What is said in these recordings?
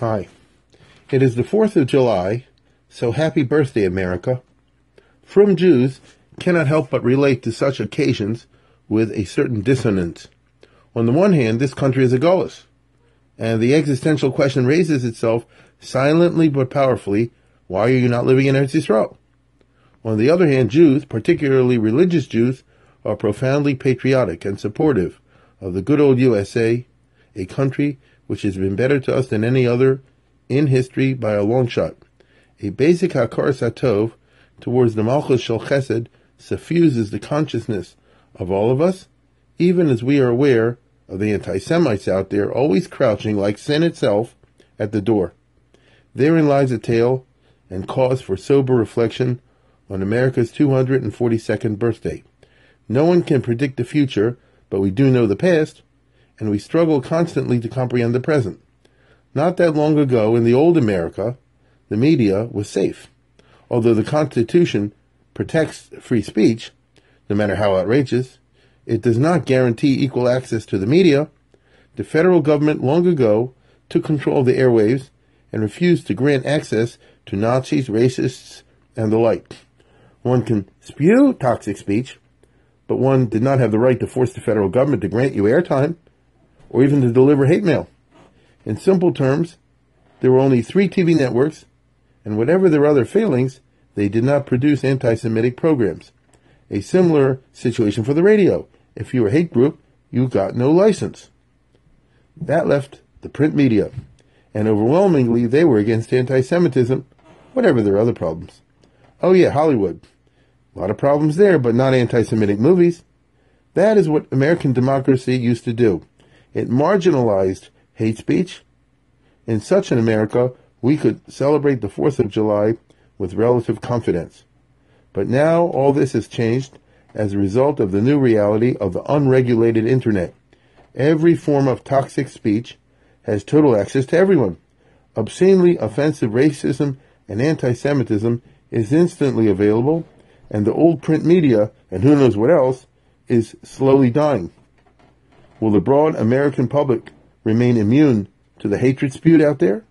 Hi. It is the 4th of July, so happy birthday, America. From Jews cannot help but relate to such occasions with a certain dissonance. On the one hand, this country is a Golis, and the existential question raises itself silently but powerfully, why are you not living in Eretz Yisrael? On the other hand, Jews, particularly religious Jews, are profoundly patriotic and supportive of the good old USA, a country which has been better to us than any other in history by a long shot. A basic hakaras hatov towards the malchus shel chesed suffuses the consciousness of all of us, even as we are aware of the anti-Semites out there always crouching like sin itself at the door. Therein lies a tale and cause for sober reflection on America's 242nd birthday. No one can predict the future, but we do know the past, and we struggle constantly to comprehend the present. Not that long ago, in the old America, the media was safe. Although the Constitution protects free speech, no matter how outrageous, it does not guarantee equal access to the media. The federal government long ago took control of the airwaves and refused to grant access to Nazis, racists, and the like. One can spew toxic speech, but one did not have the right to force the federal government to grant you airtime or even to deliver hate mail. In simple terms, there were only three TV networks, and whatever their other failings, they did not produce anti-Semitic programs. A similar situation for the radio. If you were a hate group, you got no license. That left the print media, and overwhelmingly they were against anti-Semitism, whatever their other problems. Oh yeah, Hollywood. A lot of problems there, but not anti-Semitic movies. That is what American democracy used to do. It marginalized hate speech. In such an America, we could celebrate the 4th of July with relative confidence. But now all this has changed as a result of the new reality of the unregulated internet. Every form of toxic speech has total access to everyone. Obscenely offensive racism and anti-Semitism is instantly available, and the old print media, and who knows what else, is slowly dying. Will the broad American public remain immune to the hatred spewed out there?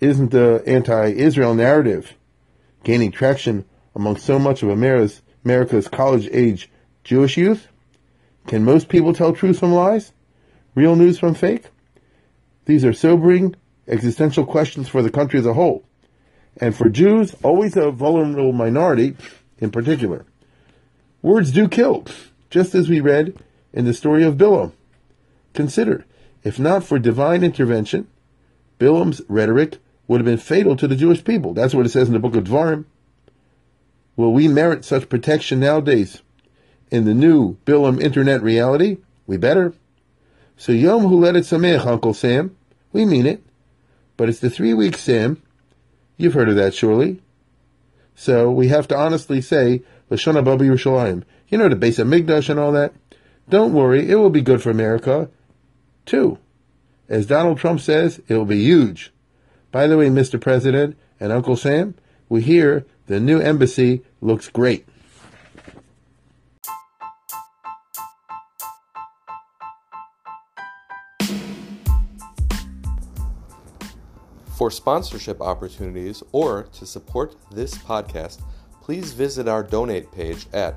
Isn't the anti-Israel narrative gaining traction among so much of America's, America's college-age Jewish youth? Can most people tell truth from lies? Real news from fake? These are sobering existential questions for the country as a whole. And for Jews, always a vulnerable minority in particular. Words do kill, just as we read in the story of Bilam. Consider, if not for divine intervention, Bilam's rhetoric would have been fatal to the Jewish people. That's what it says in the book of Dvarim. Will we merit such protection nowadays in the new Bilam internet reality? We better. So Yom Huledet Sameach, Uncle Sam. We mean it. But it's the three week Sam. You've heard of that, surely. So we have to honestly say, L'shanah Haba'ah Yerushalayim. You know the Beis HaMikdash and all that? Don't worry, it will be good for America. Two, as Donald Trump says, it will be huge. By the way, Mr. President and Uncle Sam, we hear the new embassy looks great. For sponsorship opportunities or to support this podcast, please visit our donate page at